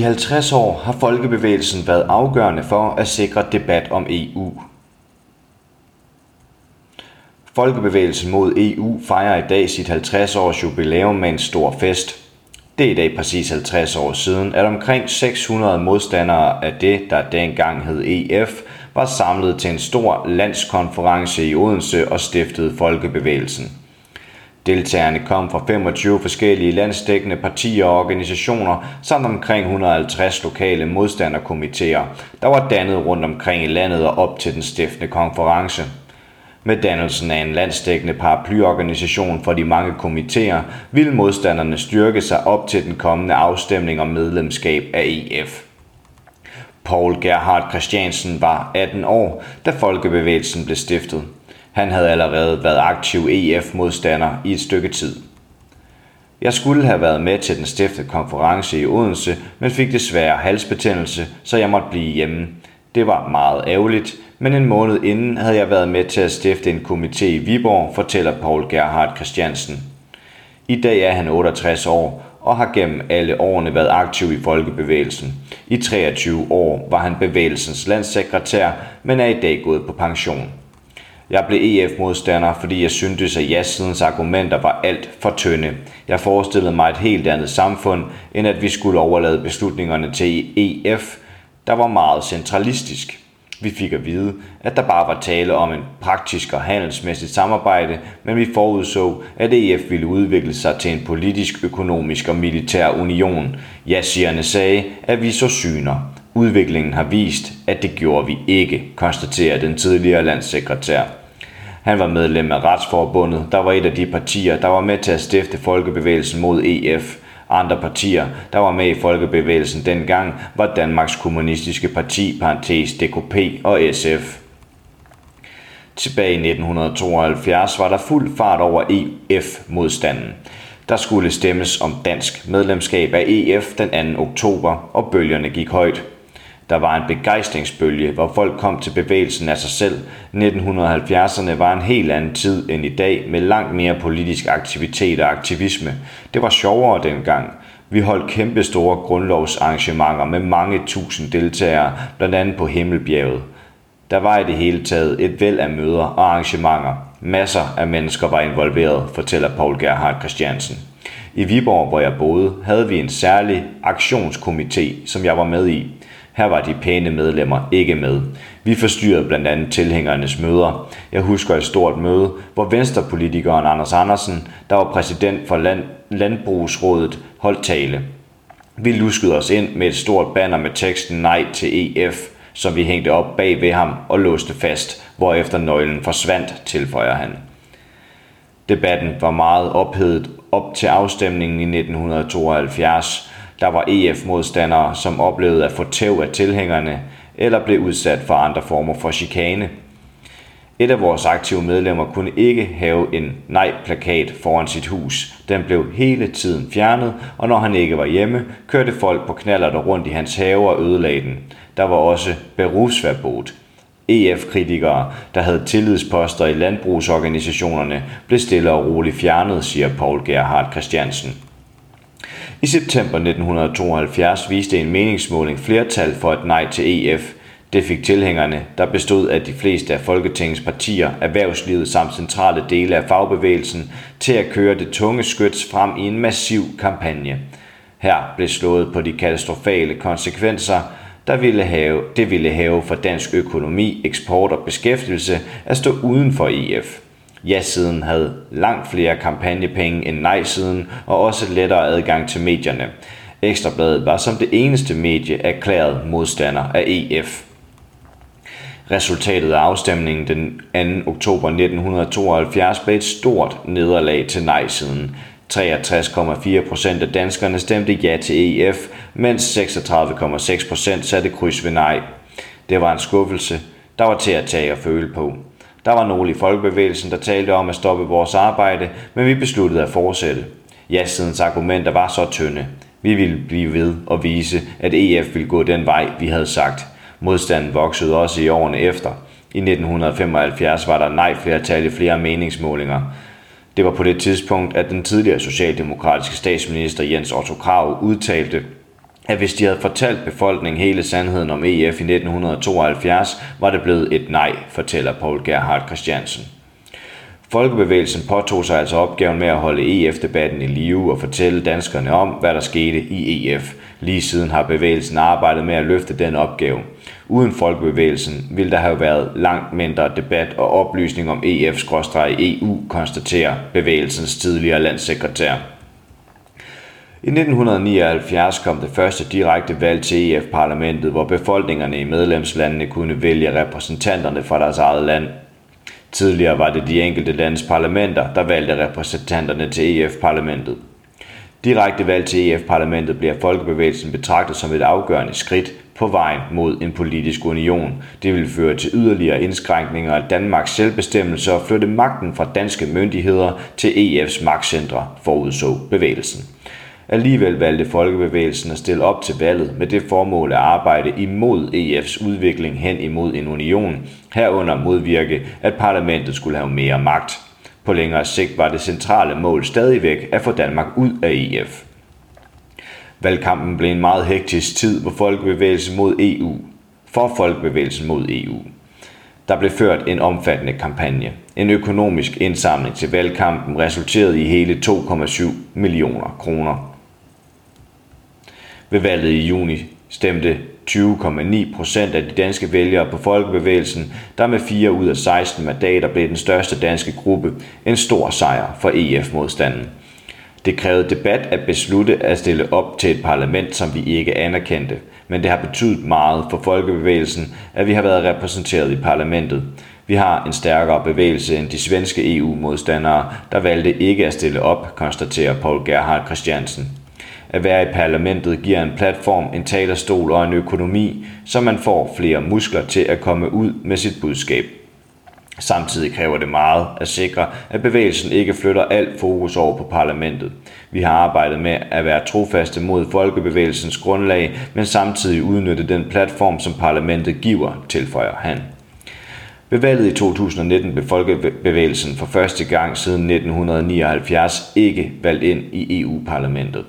I 50 år har folkebevægelsen været afgørende for at sikre debat om EU. Folkebevægelsen mod EU fejrer i dag sit 50 års jubilæum med en stor fest. Det er i dag præcis 50 år siden, at omkring 600 modstandere af det, der dengang hed EF, var samlet til en stor landskonference i Odense og stiftede Folkebevægelsen. Deltagerne kom fra 25 forskellige landsdækkende partier og organisationer, samt omkring 150 lokale modstanderkomitéer, der var dannet rundt omkring i landet og op til den stiftende konference. Med dannelsen af en landsdækkende paraplyorganisation for de mange komitéer, ville modstanderne styrke sig op til den kommende afstemning om medlemskab af EF. Paul Gerhard Christiansen var 18 år, da Folkebevægelsen blev stiftet. Han havde allerede været aktiv EF-modstander i et stykke tid. Jeg skulle have været med til den stiftede konference i Odense, men fik desværre halsbetændelse, så jeg måtte blive hjemme. Det var meget ærgerligt, men en måned inden havde jeg været med til at stifte en komité i Viborg, fortæller Paul Gerhard Christiansen. I dag er han 68 år og har gennem alle årene været aktiv i folkebevægelsen. I 23 år var han bevægelsens landssekretær, men er i dag gået på pension. Jeg blev EF-modstander, fordi jeg syntes, at ja-sidens argumenter var alt for tynde. Jeg forestillede mig et helt andet samfund, end at vi skulle overlade beslutningerne til EF, der var meget centralistisk. Vi fik at vide, at der bare var tale om en praktisk og handelsmæssigt samarbejde, men vi forudså, at EF ville udvikle sig til en politisk, økonomisk og militær union. Ja-sigerne sagde, at vi så syner. Udviklingen har vist, at det gjorde vi ikke, konstaterer den tidligere landssekretær. Han var medlem af Retsforbundet, der var et af de partier, der var med til at stifte Folkebevægelsen mod EF. Andre partier, der var med i Folkebevægelsen dengang, var Danmarks Kommunistiske Parti, parentes DKP og SF. Tilbage i 1972 var der fuld fart over EF-modstanden. Der skulle stemmes om dansk medlemskab af EF den 2. oktober, og bølgerne gik højt. Der var en begejstringsbølge, hvor folk kom til bevægelsen af sig selv. 1970'erne var en helt anden tid end i dag, med langt mere politisk aktivitet og aktivisme. Det var sjovere dengang. Vi holdt kæmpe store grundlovsarrangementer med mange tusind deltagere, blandt andet på Himmelbjerget. Der var i det hele taget et væld af møder og arrangementer. Masser af mennesker var involveret, fortæller Paul Gerhard Christiansen. I Viborg, hvor jeg boede, havde vi en særlig aktionskomité, som jeg var med i. Her var de pæne medlemmer ikke med. Vi forstyrrede blandt andet tilhængernes møder. Jeg husker et stort møde, hvor venstrepolitikeren Anders Andersen, der var præsident for Land Landbrugsrådet, holdt tale. Vi luskede os ind med et stort banner med teksten Nej til EF, som vi hængte op bag ved ham og låste fast, hvorefter nøglen forsvandt, tilføjer han. Debatten var meget ophedet op til afstemningen i 1972, der var EF-modstandere, som oplevede at få tæv af tilhængerne eller blev udsat for andre former for chikane. Et af vores aktive medlemmer kunne ikke have en nej-plakat foran sit hus. Den blev hele tiden fjernet, og når han ikke var hjemme, kørte folk på knaller der rundt i hans have og ødelagde den. Der var også berufsverbot. EF-kritikere, der havde tillidsposter i landbrugsorganisationerne, blev stille og roligt fjernet, siger Paul Gerhard Christiansen. I september 1972 viste en meningsmåling flertal for et nej til EF. Det fik tilhængerne, der bestod af de fleste af Folketingets partier, erhvervslivet samt centrale dele af fagbevægelsen, til at køre det tunge skyts frem i en massiv kampagne. Her blev slået på de katastrofale konsekvenser, der ville have, det ville have for dansk økonomi, eksport og beskæftigelse at stå uden for EF. Ja-siden havde langt flere kampagnepenge end nej-siden og også lettere adgang til medierne. Ekstrabladet var som det eneste medie erklæret modstander af EF. Resultatet af afstemningen den 2. oktober 1972 blev et stort nederlag til nej-siden. 63,4 procent af danskerne stemte ja til EF, mens 36,6 procent satte kryds ved nej. Det var en skuffelse, der var til at tage og føle på. Der var nogle i folkebevægelsen, der talte om at stoppe vores arbejde, men vi besluttede at fortsætte. Ja-sidens argumenter var så tynde. Vi ville blive ved og vise, at EF ville gå den vej, vi havde sagt. Modstanden voksede også i årene efter. I 1975 var der nej-flertal i flere meningsmålinger. Det var på det tidspunkt, at den tidligere socialdemokratiske statsminister Jens Otto Krag udtalte, at hvis de havde fortalt befolkningen hele sandheden om EF i 1972, var det blevet et nej, fortæller Paul Gerhard Christiansen. Folkebevægelsen påtog sig altså opgaven med at holde EF-debatten i live og fortælle danskerne om, hvad der skete i EF. Lige siden har bevægelsen arbejdet med at løfte den opgave. Uden folkebevægelsen ville der have været langt mindre debat og oplysning om EF-EU, konstaterer bevægelsens tidligere landssekretær. I 1979 kom det første direkte valg til EF-parlamentet, hvor befolkningerne i medlemslandene kunne vælge repræsentanterne fra deres eget land. Tidligere var det de enkelte landes parlamenter, der valgte repræsentanterne til EF-parlamentet. Direkte valg til EF-parlamentet bliver folkebevægelsen betragtet som et afgørende skridt på vejen mod en politisk union. Det vil føre til yderligere indskrænkninger af Danmarks selvbestemmelse og flytte magten fra danske myndigheder til EF's magtcentre, forudså bevægelsen. Alligevel valgte Folkebevægelsen at stille op til valget med det formål at arbejde imod EF's udvikling hen imod en union, herunder modvirke, at parlamentet skulle have mere magt. På længere sigt var det centrale mål stadigvæk at få Danmark ud af EF. Valgkampen blev en meget hektisk tid for Folkebevægelsen mod EU. For Folkebevægelsen mod EU. Der blev ført en omfattende kampagne. En økonomisk indsamling til valgkampen resulterede i hele 2,7 millioner kroner. Ved valget i juni stemte 20,9 procent af de danske vælgere på Folkebevægelsen, der med 4 ud af 16 mandater blev den største danske gruppe, en stor sejr for EF-modstanden. Det krævede debat at beslutte at stille op til et parlament, som vi ikke anerkendte, men det har betydet meget for Folkebevægelsen, at vi har været repræsenteret i parlamentet. Vi har en stærkere bevægelse end de svenske EU-modstandere, der valgte ikke at stille op, konstaterer Paul Gerhard Christiansen. At være i parlamentet giver en platform, en talerstol og en økonomi, så man får flere muskler til at komme ud med sit budskab. Samtidig kræver det meget at sikre, at bevægelsen ikke flytter alt fokus over på parlamentet. Vi har arbejdet med at være trofaste mod folkebevægelsens grundlag, men samtidig udnytte den platform, som parlamentet giver, tilføjer han. Ved valget i 2019 blev folkebevægelsen for første gang siden 1979 ikke valgt ind i EU-parlamentet.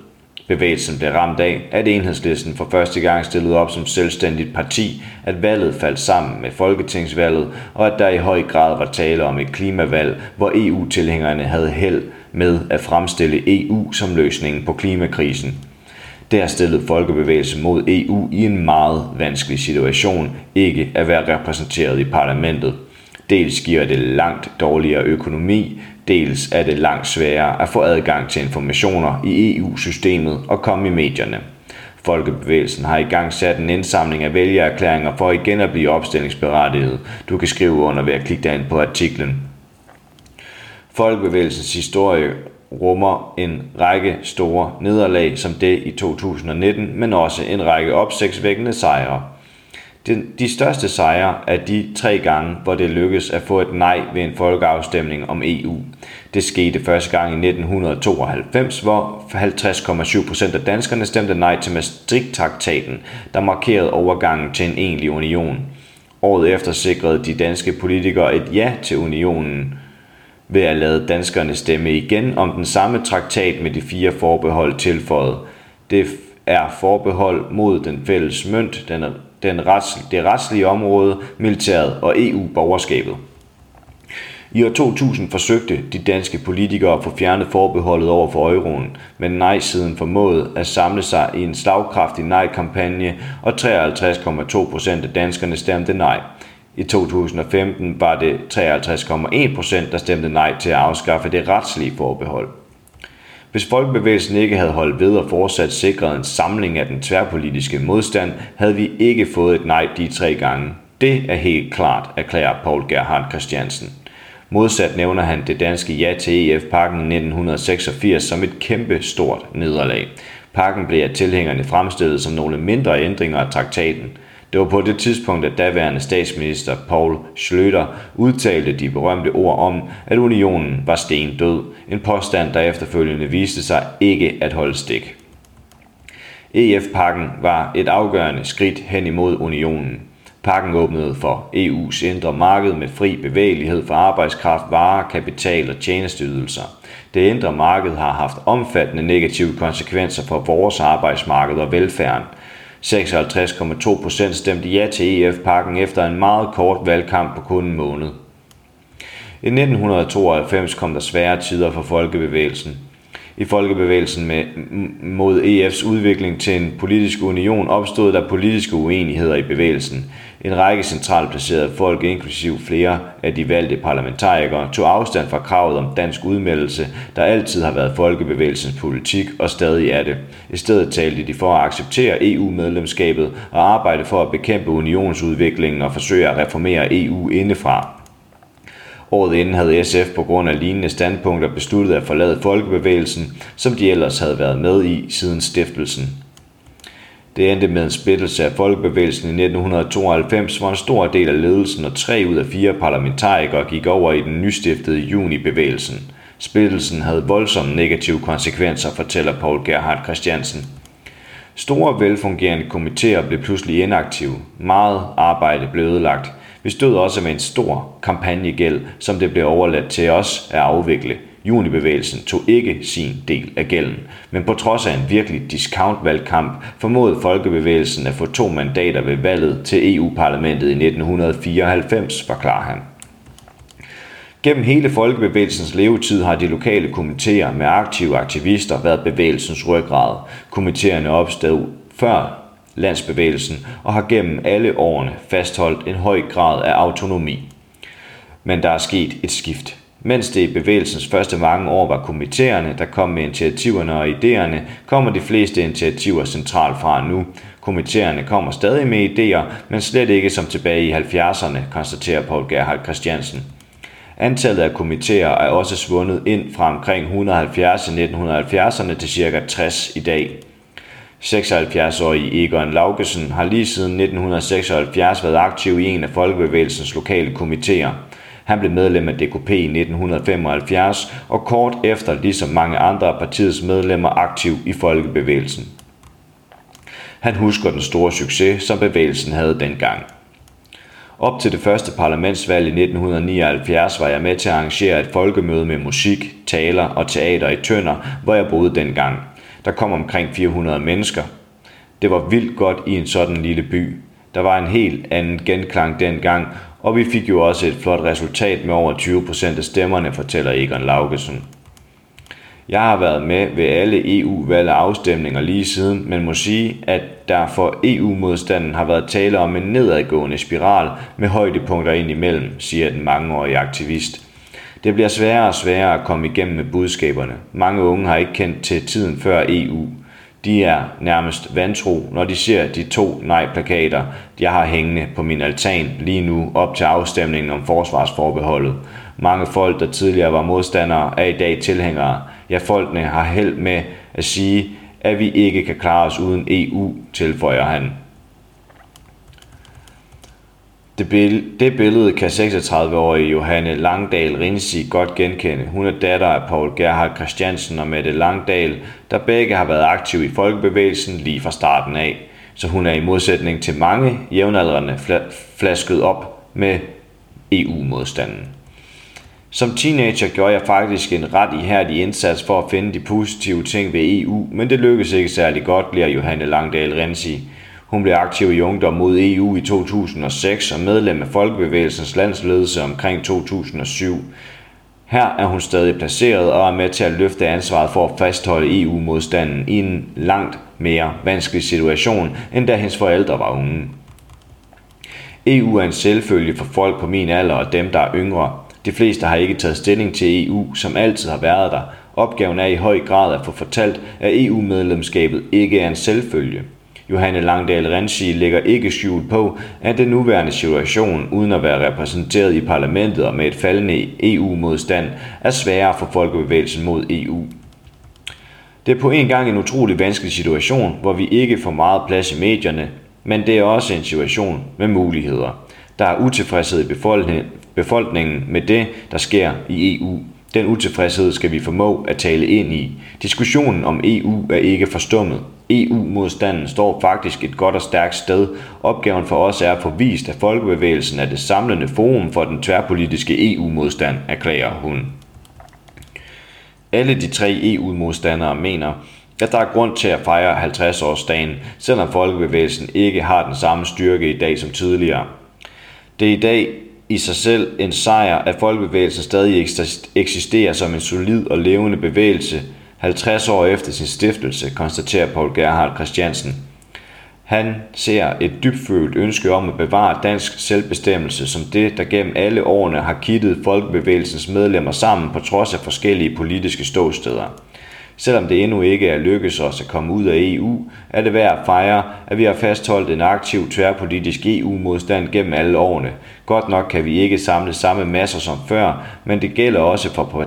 Bevægelsen blev ramt af, at enhedslisten for første gang stillede op som selvstændigt parti, at valget faldt sammen med folketingsvalget, og at der i høj grad var tale om et klimavalg, hvor EU-tilhængerne havde held med at fremstille EU som løsningen på klimakrisen. Der stillede folkebevægelsen mod EU i en meget vanskelig situation, ikke at være repræsenteret i parlamentet. Dels giver det langt dårligere økonomi, dels er det langt sværere at få adgang til informationer i EU-systemet og komme i medierne. Folkebevægelsen har i gang sat en indsamling af vælgererklæringer for igen at blive opstillingsberettiget. Du kan skrive under ved at klikke dig ind på artiklen. Folkebevægelsens historie rummer en række store nederlag som det i 2019, men også en række opsigtsvækkende sejre. De største sejre er de tre gange, hvor det lykkedes at få et nej ved en folkeafstemning om EU. Det skete første gang i 1992, hvor 50,7 procent af danskerne stemte nej til Maastricht-traktaten, der markerede overgangen til en egentlig union. Året efter sikrede de danske politikere et ja til unionen ved at lade danskerne stemme igen om den samme traktat med de fire forbehold tilføjet. Det er forbehold mod den fælles mønt, den den rets, det retslige område, militæret og EU-borgerskabet. I år 2000 forsøgte de danske politikere at få fjernet forbeholdet over for euroen, men nej-siden formåede at samle sig i en slagkraftig nej-kampagne, og 53,2 procent af danskerne stemte nej. I 2015 var det 53,1 procent, der stemte nej til at afskaffe det retslige forbehold. Hvis folkebevægelsen ikke havde holdt ved og fortsat sikret en samling af den tværpolitiske modstand, havde vi ikke fået et nej de tre gange. Det er helt klart, erklærer Paul Gerhard Christiansen. Modsat nævner han det danske ja til EF-pakken 1986 som et kæmpe stort nederlag. Pakken blev af tilhængerne fremstillet som nogle mindre ændringer af traktaten – det var på det tidspunkt, at daværende statsminister Paul Schløter udtalte de berømte ord om, at unionen var stendød, en påstand, der efterfølgende viste sig ikke at holde stik. EF-pakken var et afgørende skridt hen imod unionen. Pakken åbnede for EU's indre marked med fri bevægelighed for arbejdskraft, varer, kapital og tjenesteydelser. Det indre marked har haft omfattende negative konsekvenser for vores arbejdsmarked og velfærden. 56,2 procent stemte ja til EF-pakken efter en meget kort valgkamp på kun en måned. I 1992 kom der svære tider for folkebevægelsen. I folkebevægelsen med, mod EF's udvikling til en politisk union opstod der politiske uenigheder i bevægelsen. En række centralt placerede folk, inklusiv flere af de valgte parlamentarikere, tog afstand fra kravet om dansk udmeldelse, der altid har været folkebevægelsens politik og stadig er det. I stedet talte de for at acceptere EU-medlemskabet og arbejde for at bekæmpe unionsudviklingen og forsøge at reformere EU indefra. Året inden havde SF på grund af lignende standpunkter besluttet at forlade folkebevægelsen, som de ellers havde været med i siden stiftelsen. Det endte med en splittelse af folkebevægelsen i 1992, hvor en stor del af ledelsen og tre ud af fire parlamentarikere gik over i den nystiftede junibevægelsen. Splittelsen havde voldsomme negative konsekvenser, fortæller Paul Gerhard Christiansen. Store velfungerende komitéer blev pludselig inaktive. Meget arbejde blev ødelagt. Vi stod også med en stor kampagnegæld, som det blev overladt til os at afvikle. Junibevægelsen tog ikke sin del af gælden, men på trods af en virkelig discount-valgkamp formåede Folkebevægelsen at få to mandater ved valget til EU-parlamentet i 1994, forklarer han. Gennem hele folkebevægelsens levetid har de lokale komitéer med aktive aktivister været bevægelsens ryggrad. Komitéerne opstod før landsbevægelsen og har gennem alle årene fastholdt en høj grad af autonomi. Men der er sket et skift. Mens det i bevægelsens første mange år var komiteerne, der kom med initiativerne og idéerne, kommer de fleste initiativer centralt fra nu. Komiteerne kommer stadig med idéer, men slet ikke som tilbage i 70'erne, konstaterer Paul Gerhard Christiansen. Antallet af komiteer er også svundet ind fra omkring 170 i 1970'erne til ca. 60 i dag. 76-årige Egon Laugesen har lige siden 1976 været aktiv i en af folkebevægelsens lokale komiteer. Han blev medlem af DKP i 1975 og kort efter, ligesom mange andre af partiets medlemmer, aktiv i folkebevægelsen. Han husker den store succes, som bevægelsen havde dengang. Op til det første parlamentsvalg i 1979 var jeg med til at arrangere et folkemøde med musik, taler og teater i Tønder, hvor jeg boede dengang – der kom omkring 400 mennesker. Det var vildt godt i en sådan lille by. Der var en helt anden genklang dengang, og vi fik jo også et flot resultat med over 20% af stemmerne, fortæller Egon Laugesen. Jeg har været med ved alle EU-valg og afstemninger lige siden, men må sige, at der for EU-modstanden har været tale om en nedadgående spiral med højdepunkter ind imellem, siger den mangeårige aktivist. Det bliver sværere og sværere at komme igennem med budskaberne. Mange unge har ikke kendt til tiden før EU. De er nærmest vantro, når de ser de to nej-plakater, jeg har hængende på min altan lige nu op til afstemningen om forsvarsforbeholdet. Mange folk, der tidligere var modstandere, er i dag tilhængere. Ja, folkene har held med at sige, at vi ikke kan klare os uden EU, tilføjer han. Det, billede, det billede kan 36-årige Johanne Langdal Rinsi godt genkende. Hun er datter af Paul Gerhard Christiansen og Mette Langdal, der begge har været aktive i folkebevægelsen lige fra starten af. Så hun er i modsætning til mange jævnaldrende flasket op med EU-modstanden. Som teenager gjorde jeg faktisk en ret ihærdig indsats for at finde de positive ting ved EU, men det lykkedes ikke særlig godt, bliver Johanne Langdal Rensi. Hun blev aktiv i Ungdom mod EU i 2006 og medlem af Folkebevægelsens landsledelse omkring 2007. Her er hun stadig placeret og er med til at løfte ansvaret for at fastholde EU-modstanden i en langt mere vanskelig situation, end da hendes forældre var unge. EU er en selvfølge for folk på min alder og dem, der er yngre. De fleste har ikke taget stilling til EU, som altid har været der. Opgaven er i høj grad at få fortalt, at EU-medlemskabet ikke er en selvfølge. Johanne Langdal Rensi lægger ikke skjult på, at den nuværende situation, uden at være repræsenteret i parlamentet og med et faldende EU-modstand, er sværere for folkebevægelsen mod EU. Det er på en gang en utrolig vanskelig situation, hvor vi ikke får meget plads i medierne, men det er også en situation med muligheder. Der er utilfredshed i befolkningen med det, der sker i EU. Den utilfredshed skal vi formå at tale ind i. Diskussionen om EU er ikke forstummet. EU-modstanden står faktisk et godt og stærkt sted. Opgaven for os er at få vist, at folkebevægelsen er det samlende forum for den tværpolitiske EU-modstand, erklærer hun. Alle de tre EU-modstandere mener, at der er grund til at fejre 50-årsdagen, selvom folkebevægelsen ikke har den samme styrke i dag som tidligere. Det er i dag i sig selv en sejr, at folkebevægelsen stadig eksisterer som en solid og levende bevægelse 50 år efter sin stiftelse, konstaterer Paul Gerhard Christiansen. Han ser et dybfølt ønske om at bevare dansk selvbestemmelse som det, der gennem alle årene har kittet folkebevægelsens medlemmer sammen på trods af forskellige politiske ståsteder. Selvom det endnu ikke er lykkedes os at komme ud af EU, er det værd at fejre, at vi har fastholdt en aktiv tværpolitisk EU-modstand gennem alle årene. Godt nok kan vi ikke samle samme masser som før, men det gælder også for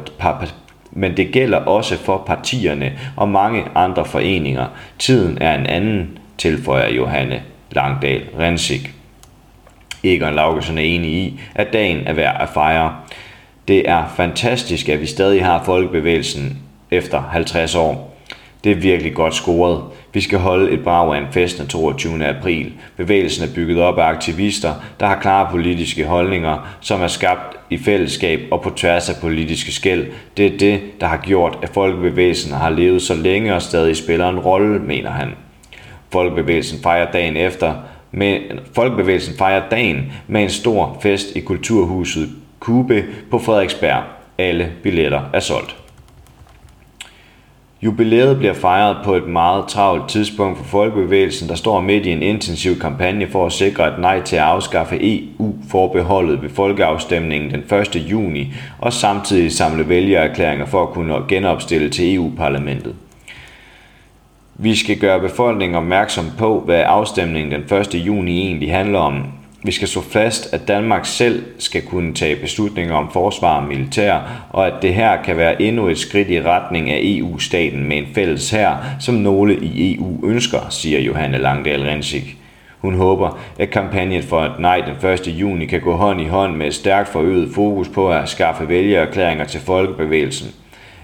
men det gælder også for partierne og mange andre foreninger. Tiden er en anden, tilføjer Johanne Langdal Rensik. Egon Laugesen er enig i, at dagen er værd at fejre. Det er fantastisk, at vi stadig har folkebevægelsen efter 50 år. Det er virkelig godt scoret. Vi skal holde et brag af en fest den 22. april. Bevægelsen er bygget op af aktivister, der har klare politiske holdninger, som er skabt i fællesskab og på tværs af politiske skæld. Det er det, der har gjort, at folkebevægelsen har levet så længe og stadig spiller en rolle, mener han. Folkebevægelsen fejrer dagen efter med, Folkebevægelsen fejrer dagen med en stor fest i Kulturhuset Kube på Frederiksberg. Alle billetter er solgt. Jubilæet bliver fejret på et meget travlt tidspunkt for folkebevægelsen, der står midt i en intensiv kampagne for at sikre et nej til at afskaffe EU-forbeholdet ved folkeafstemningen den 1. juni, og samtidig samle vælgererklæringer for at kunne genopstille til EU-parlamentet. Vi skal gøre befolkningen opmærksom på, hvad afstemningen den 1. juni egentlig handler om, vi skal slå fast, at Danmark selv skal kunne tage beslutninger om forsvar og militær, og at det her kan være endnu et skridt i retning af EU-staten med en fælles her, som nogle i EU ønsker, siger Johanne Langdal Rensik. Hun håber, at kampagnen for et nej den 1. juni kan gå hånd i hånd med et stærkt forøget fokus på at skaffe vælgererklæringer til folkebevægelsen.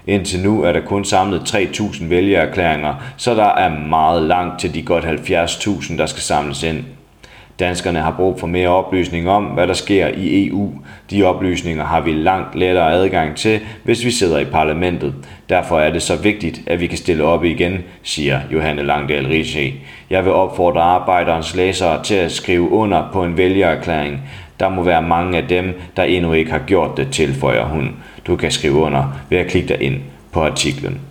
Indtil nu er der kun samlet 3.000 vælgererklæringer, så der er meget langt til de godt 70.000, der skal samles ind. Danskerne har brug for mere oplysning om, hvad der sker i EU. De oplysninger har vi langt lettere adgang til, hvis vi sidder i parlamentet. Derfor er det så vigtigt, at vi kan stille op igen, siger Johanne Langdal Riche. Jeg vil opfordre arbejderens læsere til at skrive under på en vælgererklæring. Der må være mange af dem, der endnu ikke har gjort det, tilføjer hun. Du kan skrive under ved at klikke dig ind på artiklen.